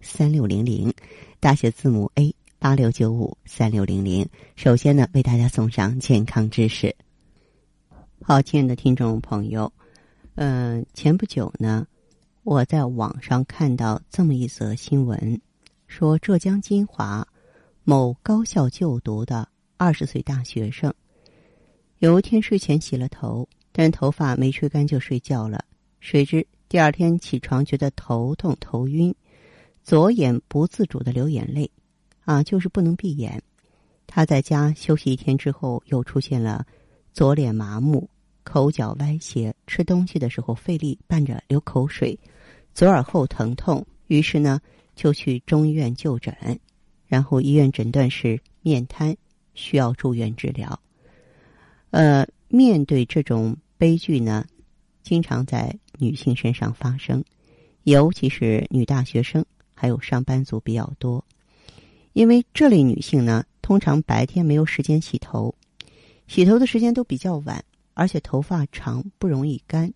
三六零零，大写字母 A 八六九五三六零零。首先呢，为大家送上健康知识。好，亲爱的听众朋友，嗯，前不久呢，我在网上看到这么一则新闻，说浙江金华某高校就读的二十岁大学生，有一天睡前洗了头，但头发没吹干就睡觉了，谁知。第二天起床觉得头痛头晕，左眼不自主的流眼泪，啊，就是不能闭眼。他在家休息一天之后，又出现了左脸麻木、口角歪斜，吃东西的时候费力，伴着流口水，左耳后疼痛。于是呢，就去中医院就诊，然后医院诊断是面瘫，需要住院治疗。呃，面对这种悲剧呢，经常在。女性身上发生，尤其是女大学生，还有上班族比较多。因为这类女性呢，通常白天没有时间洗头，洗头的时间都比较晚，而且头发长不容易干，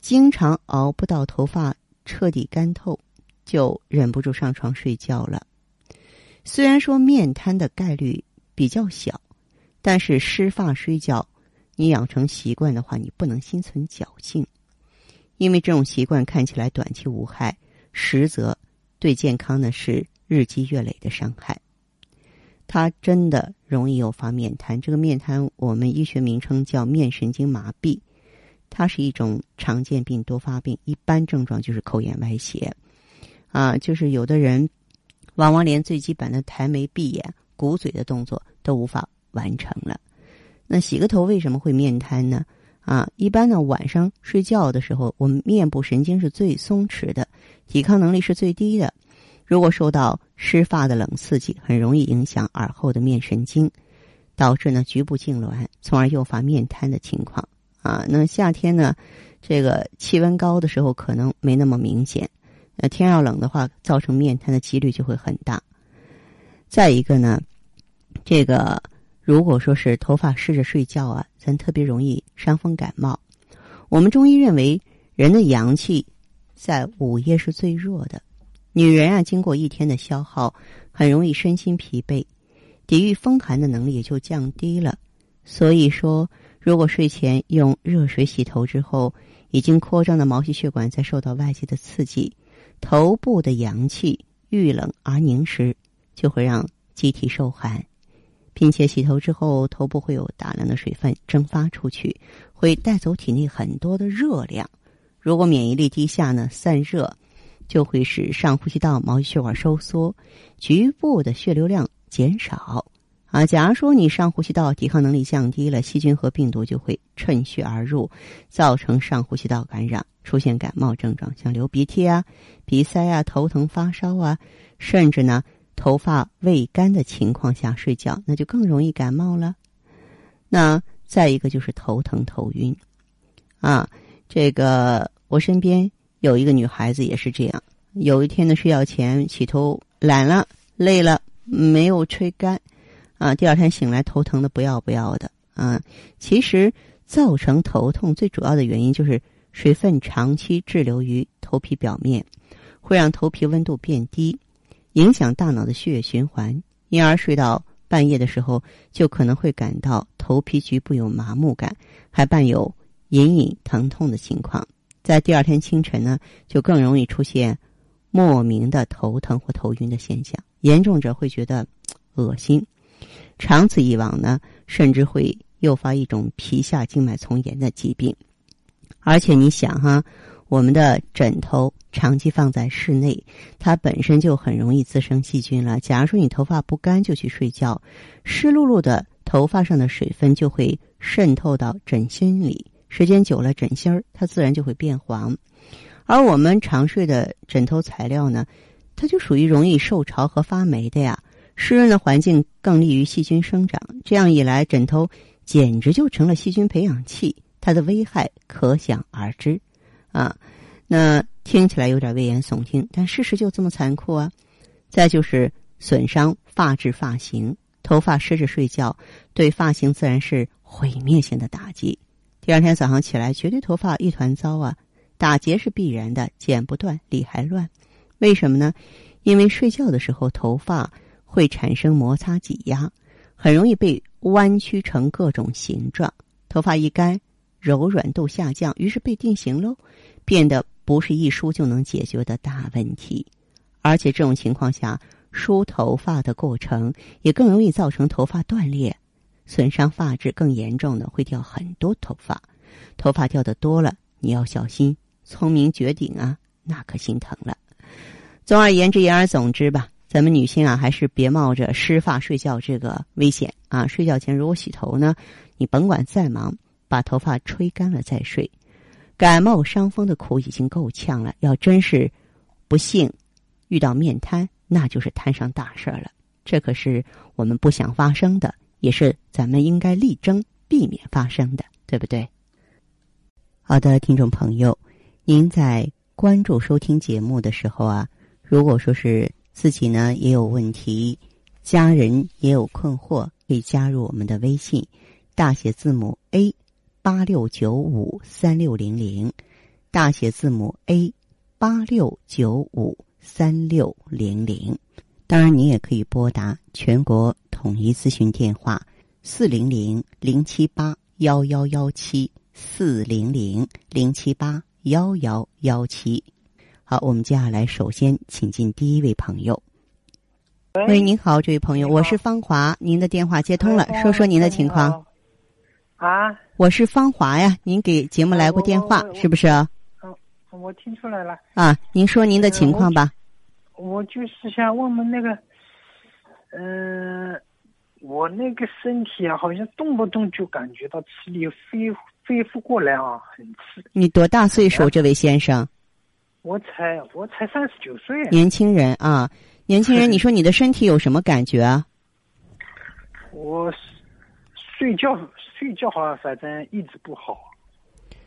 经常熬不到头发彻底干透，就忍不住上床睡觉了。虽然说面瘫的概率比较小，但是湿发睡觉，你养成习惯的话，你不能心存侥幸。因为这种习惯看起来短期无害，实则对健康呢是日积月累的伤害。它真的容易诱发面瘫。这个面瘫，我们医学名称叫面神经麻痹，它是一种常见病多发病。一般症状就是口眼歪斜，啊，就是有的人往往连最基本的抬眉闭眼、鼓嘴的动作都无法完成了。那洗个头为什么会面瘫呢？啊，一般呢，晚上睡觉的时候，我们面部神经是最松弛的，抵抗能力是最低的。如果受到湿发的冷刺激，很容易影响耳后的面神经，导致呢局部痉挛，从而诱发面瘫的情况。啊，那夏天呢，这个气温高的时候可能没那么明显，那，天要冷的话，造成面瘫的几率就会很大。再一个呢，这个。如果说是头发湿着睡觉啊，咱特别容易伤风感冒。我们中医认为，人的阳气在午夜是最弱的。女人啊，经过一天的消耗，很容易身心疲惫，抵御风寒的能力也就降低了。所以说，如果睡前用热水洗头之后，已经扩张的毛细血管在受到外界的刺激，头部的阳气遇冷而凝时，就会让机体受寒。并且洗头之后，头部会有大量的水分蒸发出去，会带走体内很多的热量。如果免疫力低下呢，散热就会使上呼吸道毛细血管收缩，局部的血流量减少。啊，假如说你上呼吸道抵抗能力降低了，细菌和病毒就会趁虚而入，造成上呼吸道感染，出现感冒症状，像流鼻涕啊、鼻塞啊、头疼、发烧啊，甚至呢。头发未干的情况下睡觉，那就更容易感冒了。那再一个就是头疼头晕，啊，这个我身边有一个女孩子也是这样。有一天呢，睡觉前洗头懒了、累了，没有吹干，啊，第二天醒来头疼的不要不要的。啊，其实造成头痛最主要的原因就是水分长期滞留于头皮表面，会让头皮温度变低。影响大脑的血液循环，因而睡到半夜的时候，就可能会感到头皮局部有麻木感，还伴有隐隐疼痛的情况。在第二天清晨呢，就更容易出现莫名的头疼或头晕的现象，严重者会觉得恶心，长此以往呢，甚至会诱发一种皮下静脉丛炎的疾病。而且你想哈。我们的枕头长期放在室内，它本身就很容易滋生细菌了。假如说你头发不干就去睡觉，湿漉漉的头发上的水分就会渗透到枕芯里，时间久了，枕芯儿它自然就会变黄。而我们常睡的枕头材料呢，它就属于容易受潮和发霉的呀。湿润的环境更利于细菌生长，这样一来，枕头简直就成了细菌培养器，它的危害可想而知。啊，那听起来有点危言耸听，但事实就这么残酷啊。再就是损伤发质发型，头发湿着睡觉，对发型自然是毁灭性的打击。第二天早上起来，绝对头发一团糟啊！打结是必然的，剪不断，理还乱。为什么呢？因为睡觉的时候头发会产生摩擦挤压，很容易被弯曲成各种形状。头发一干，柔软度下降，于是被定型喽，变得不是一梳就能解决的大问题。而且这种情况下，梳头发的过程也更容易造成头发断裂。损伤发质更严重的会掉很多头发，头发掉的多了，你要小心。聪明绝顶啊，那可心疼了。总而言之，言而总之吧，咱们女性啊，还是别冒着湿发睡觉这个危险啊。睡觉前如果洗头呢，你甭管再忙，把头发吹干了再睡。感冒伤风的苦已经够呛了，要真是不幸遇到面瘫，那就是摊上大事了。这可是我们不想发生的。也是咱们应该力争避免发生的，对不对？好的，听众朋友，您在关注收听节目的时候啊，如果说是自己呢也有问题，家人也有困惑，可以加入我们的微信，大写字母 A 八六九五三六零零，大写字母 A 八六九五三六零零。当然，你也可以拨打全国统一咨询电话四零零零七八幺幺幺七四零零零七八幺幺幺七。好，我们接下来首先请进第一位朋友。喂，您好，这位朋友，我是芳华，您的电话接通了，说说您的情况。啊，我是芳华呀，您给节目来过电话是不是？嗯，我听出来了。啊，您说您的情况吧。我就是想问问那个，嗯，我那个身体啊，好像动不动就感觉到吃力，恢恢复过来啊，很吃。你多大岁数，这位先生？我才我才三十九岁。年轻人啊，年轻人，你说你的身体有什么感觉啊？我睡觉睡觉好像反正一直不好。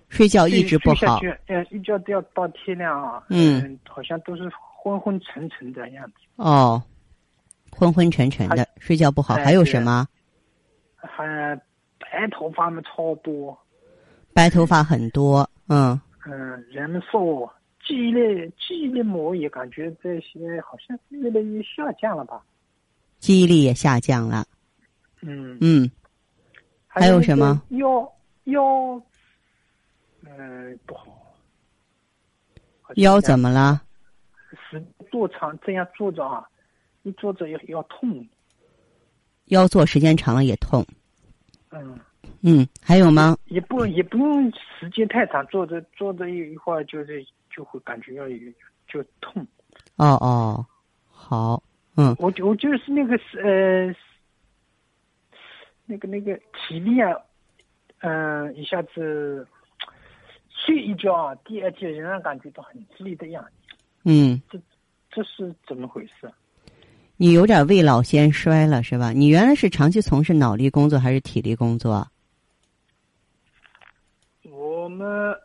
睡觉一直不好。嗯，一觉都要到天亮啊。嗯，好像都是。昏昏沉沉的样子哦，昏昏沉沉的，睡觉不好，还有什么？还白头发嘛，超多，白头发很多，嗯嗯，人瘦，记忆力记忆力我也感觉这些好像越来越下降了吧？记忆力也下降了，嗯嗯，还有什么？腰腰，嗯，不好，腰怎么了？是坐长这样坐着啊，一坐着也要痛，腰坐时间长了也痛。嗯嗯，还有吗？也不也不用时间太长，坐着坐着一一会儿就是就会感觉要就痛。哦哦，好，嗯，我我就是那个是呃，那个那个体力啊，嗯，一下子睡一觉啊，第二天仍然感觉到很吃力的样子。嗯，这这是怎么回事？你有点未老先衰了，是吧？你原来是长期从事脑力工作还是体力工作？我们，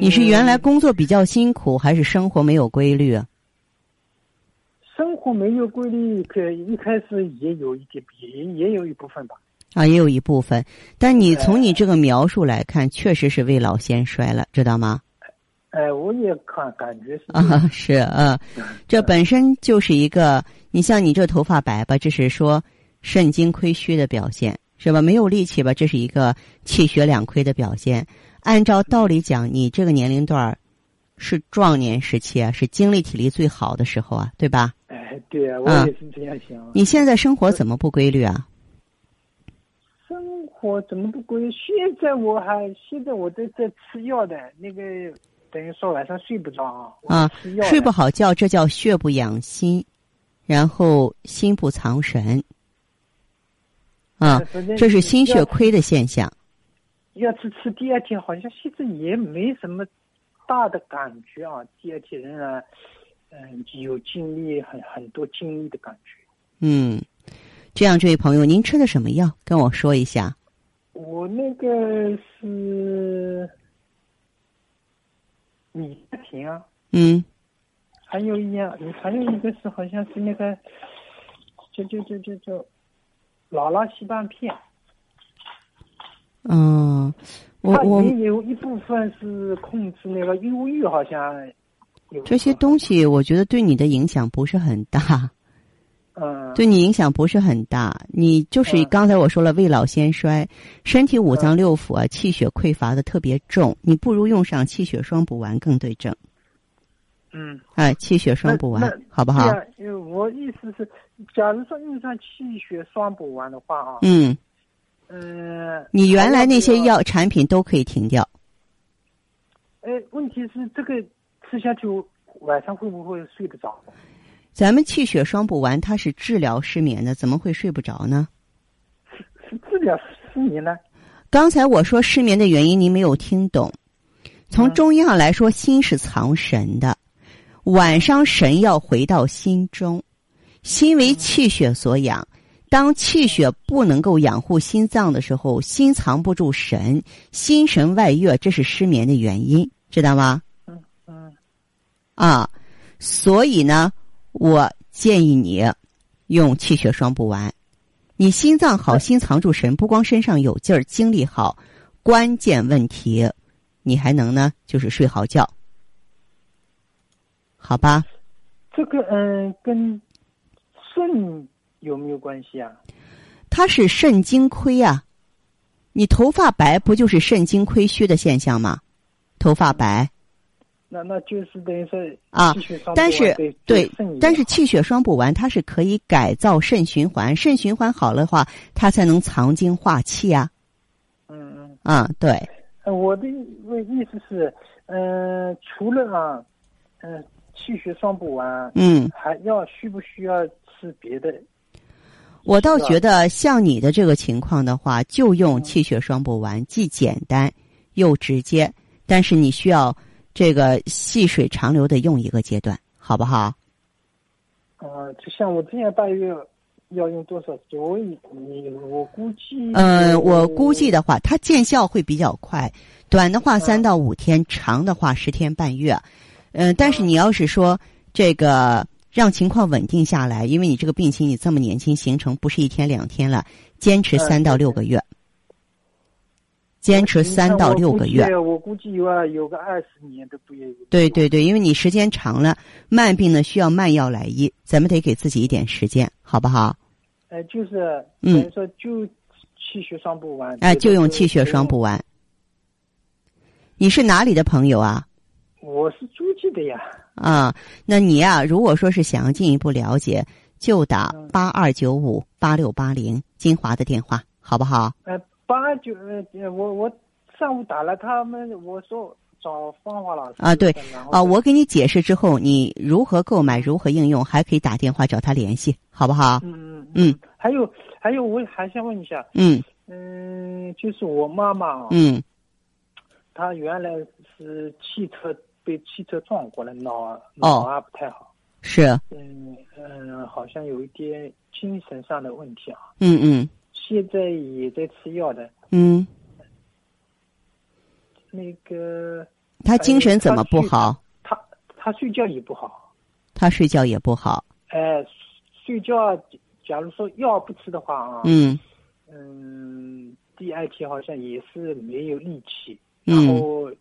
你是原来工作比较辛苦，还是生活没有规律？生活没有规律，可一开始也有一点，也也有一部分吧。啊，也有一部分，但你从你这个描述来看，确实是未老先衰了，知道吗？哎，我也看感觉是啊，是啊，这本身就是一个，你像你这头发白吧，这是说肾精亏虚的表现，是吧？没有力气吧，这是一个气血两亏的表现。按照道理讲，你这个年龄段是壮年时期啊，是精力体力最好的时候啊，对吧？哎，对啊，我也是这样想。你现在生活怎么不规律啊？生活怎么不规律？现在我还现在我在在吃药的那个。等于说晚上睡不着啊，睡不好觉，这叫血不养心，然后心不藏神，啊，这是心血亏的现象。要是吃第二天，好像其实也没什么大的感觉啊。第二天仍然嗯，有精力很很多精力的感觉。嗯，这样，这位朋友，您吃的什么药？跟我说一下。我那个是米家庭啊。嗯。还有一样，还有一个是好像是那个，就就就就就，劳拉西半片。嗯，我我也有一部分是控制那个忧郁，好像有这些东西，我觉得对你的影响不是很大。嗯，对你影响不是很大。你就是刚才我说了，未老先衰，身体五脏六腑啊，气血匮乏的特别重。你不如用上气血双补丸更对症。嗯，哎，气血双补丸，好不好？因为我意思是，假如说用上气血双补丸的话啊，嗯，呃，你原来那些药产品都可以停掉。哎，问题是这个吃下去晚上会不会睡得着？咱们气血双补丸它是治疗失眠的，怎么会睡不着呢？是是治疗失眠呢？刚才我说失眠的原因，您没有听懂。从中医上来说，心是藏神的。晚上神要回到心中，心为气血所养。当气血不能够养护心脏的时候，心藏不住神，心神外越，这是失眠的原因，知道吗？嗯嗯。啊，所以呢，我建议你用气血双补丸。你心脏好，心藏住神，不光身上有劲儿，精力好，关键问题，你还能呢，就是睡好觉。好吧，这个嗯，跟肾有没有关系啊？它是肾精亏啊，你头发白不就是肾精亏虚的现象吗？头发白，那那就是等于说啊，但是对，但是气血双补丸它是可以改造肾循环，肾循环好了的话，它才能藏精化气啊。嗯嗯。啊，对。我的意思是，嗯，除了啊，嗯。气血双补丸，嗯，还要需不需要吃别的？我倒觉得像你的这个情况的话，就用气血双补丸，既简单又直接，但是你需要这个细水长流的用一个阶段，好不好？呃，就像我这样大约要用多少？我你我估计，呃，我估计的话，它见效会比较快，短的话三到五天，长的话十天半月。嗯，但是你要是说这个让情况稳定下来，因为你这个病情你这么年轻形成不是一天两天了，坚持三到六个月，坚持三到六个月，我估计有啊，有个二十年都不愿意。对对对，因为你时间长了，慢病呢需要慢药来医，咱们得给自己一点时间，好不好？呃，就是嗯，说就气血双补丸，哎，就用气血双补丸。你是哪里的朋友啊？我是诸暨的呀。啊，那你呀，如果说是想要进一步了解，就打八二九五八六八零金华的电话，好不好？呃，八九呃，我我上午打了他们，我说找芳华老师啊，对啊，我给你解释之后，你如何购买，如何应用，还可以打电话找他联系，好不好？嗯嗯嗯。还有还有，我还想问一下。嗯嗯，就是我妈妈。嗯。她原来是汽车。被汽车撞过了，脑脑啊不太好。是。嗯嗯，好像有一点精神上的问题啊。嗯嗯。现在也在吃药的。嗯。那个。他精神怎么不好？他他睡觉也不好。他睡觉也不好。哎，睡觉，假如说药不吃的话啊。嗯。嗯，第二天好像也是没有力气。然后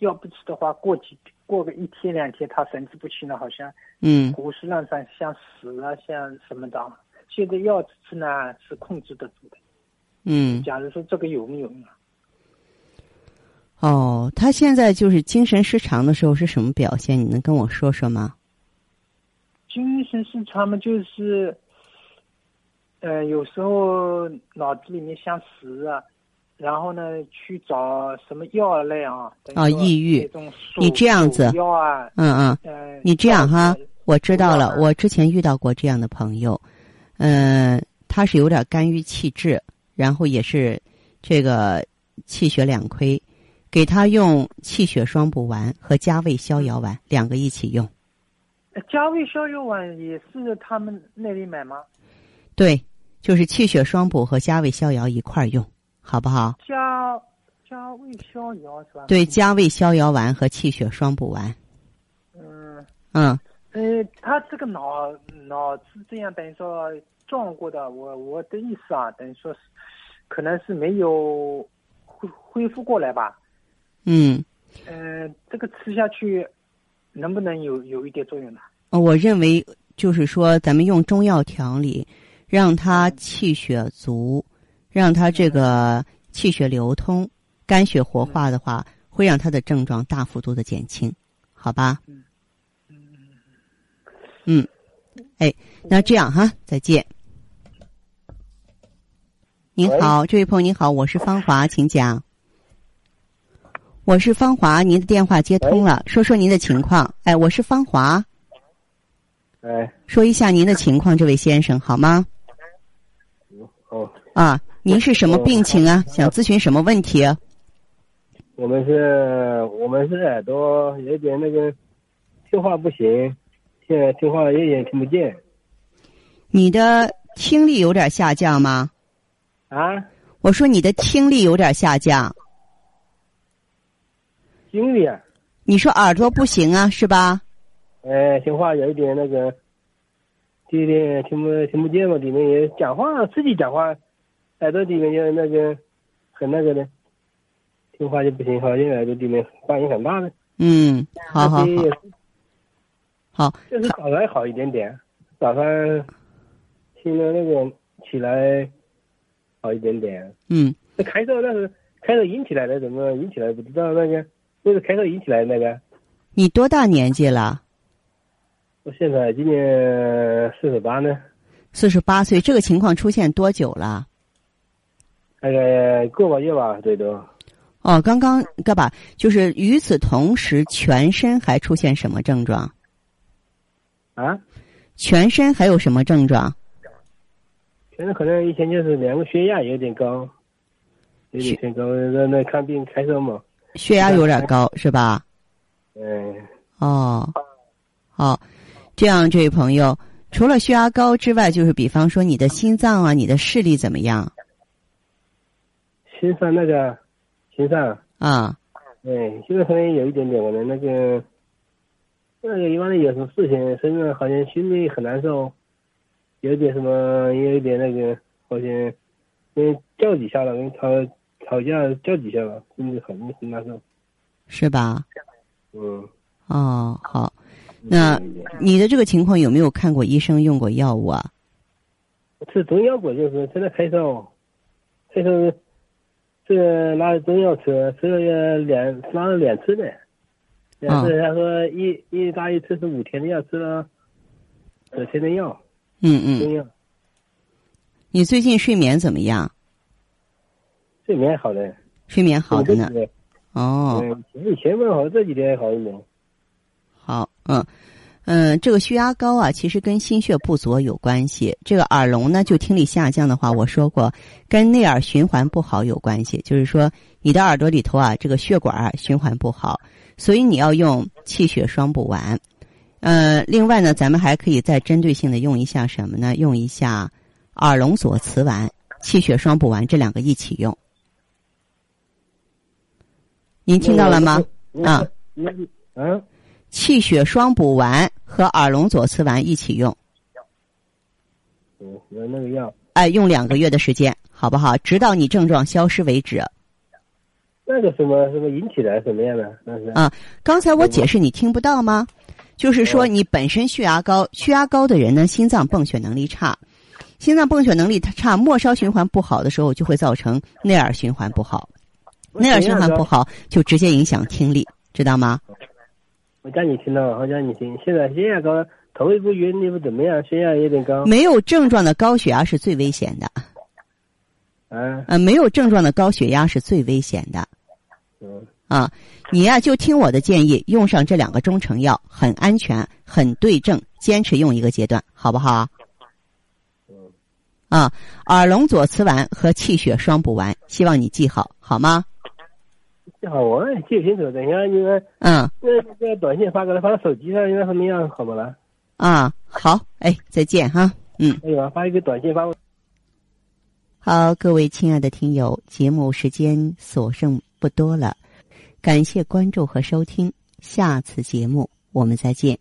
药不吃的话，过几。过个一天两天，他神志不清了，好像嗯，胡思乱想，像死了，像什么的。现在药吃呢是控制得住的。嗯，假如说这个有没有用啊？哦，他现在就是精神失常的时候是什么表现？你能跟我说说吗？精神失常嘛，就是，呃，有时候脑子里面想死啊。然后呢，去找什么药来啊？啊，抑郁。你这样子，药啊，嗯嗯，你这样哈，我知道了。我之前遇到过这样的朋友，嗯，他是有点肝郁气滞，然后也是这个气血两亏，给他用气血双补丸和加味逍遥丸两个一起用。加味逍遥丸也是他们那里买吗？对，就是气血双补和加味逍遥一块儿用，好不好？加加味逍遥是吧？对，加味逍遥丸和气血双补丸。嗯嗯，呃，他这个脑脑子这样等于说撞过的，我我的意思啊，等于说是可能是没有恢恢复过来吧。嗯，呃，这个吃下去能不能有有一点作用呢？呃我认为就是说，咱们用中药调理，让他气血足，让他这个气血流通、肝血活化的话，会让他的症状大幅度的减轻，好吧？嗯，哎，那这样哈，再见。您好，这位朋友您好，我是芳华，请讲。我是芳华，您的电话接通了，说说您的情况。哎，我是芳华，哎，说一下您的情况，这位先生好吗？哦，啊，您是什么病情啊？想咨询什么问题？我们是，我们是耳朵有点那个听话不行，现在听话有点听不见你的听力有点下降吗？啊，我说你的听力有点下降，听力啊，你说耳朵不行啊，是吧？哎，听话有一点那个，有点听不听不见嘛，里面也讲话自己讲话，耳朵里面就那个很那个的，听话就不行，好像耳朵里面反应很大的。嗯，好好好。好，就是早上好一点点，早上听了那个起来好一点点。嗯，那开手那是开手引起来的，怎么引起来不知道那个，那是开手引起来的那个。你多大年纪了？我现在今年四十八呢，四十八岁，这个情况出现多久了？大概个把月吧，最多。哦，刚刚干吧？就是与此同时，全身还出现什么症状？啊，全身还有什么症状？现在可能以前就是两个血压有点高，有点偏高，那那看病开车嘛。血压有点高是吧？嗯，哦，好，这样，这位朋友，除了血压高之外，就是比方说你的心脏啊，你的视力怎么样心脏那个，心脏，啊？对，现在可能有一点点可能那个，那个一般的有什么事情，身上好像心里很难受，有点什么，有一点那个，好像跟叫几下了，跟吵吵架叫几下了，心里很很难受。是吧？嗯，哦，好，那你的这个情况有没有看过医生，用过药物啊？吃中药过，就是现在开烧，开烧这个拿中药吃，吃了两拿了两次的，两次他说一一大一次是五天的药，吃了十天的药，嗯嗯，你最近睡眠怎么样？睡眠好的，睡眠好的呢？哦，嗯，以前不好，这几天好一点。好，嗯嗯，这个血压高啊，其实跟心血不足有关系。这个耳聋呢，就听力下降的话，我说过，跟内耳循环不好有关系。就是说，你的耳朵里头啊，这个血管啊循环不好，所以你要用气血双补丸。呃，另外呢，咱们还可以再针对性的用一下什么呢？用一下耳聋左慈丸、气血双补丸这两个一起用。您听到了吗？啊，嗯啊，气血双补丸和耳聋左慈丸一起用，嗯，有那个药。哎，用两个月的时间，好不好？直到你症状消失为止。那个什么什么引起来什么样的？那是啊，刚才我解释你听不到吗？就是说你本身血压高，血压高的人呢，心脏泵血能力差，心脏泵血能力差，末梢循环不好的时候，就会造成内耳循环不好，内耳循环不好就直接影响听力，知道吗？我叫你听到，我叫你听。现在血压高，头一个月你不怎么样，血压有点高。没有症状的高血压是最危险的，啊，呃，没有症状的高血压是最危险的。嗯，啊，你呀，就听我的建议，用上这两个中成药，很安全，很对症，坚持用一个阶段，好不好？啊，耳聋左慈丸和气血双补丸，希望你记好，好吗？记好我记清楚，怎下？你们嗯，那那个短信发给他，发到手机上，应该怎么样？好不啦？啊，好，哎，再见哈，嗯。哎呀，发一个短信发过。好，各位亲爱的听友，节目时间所剩不多了。感谢关注和收听下次节目我们再见。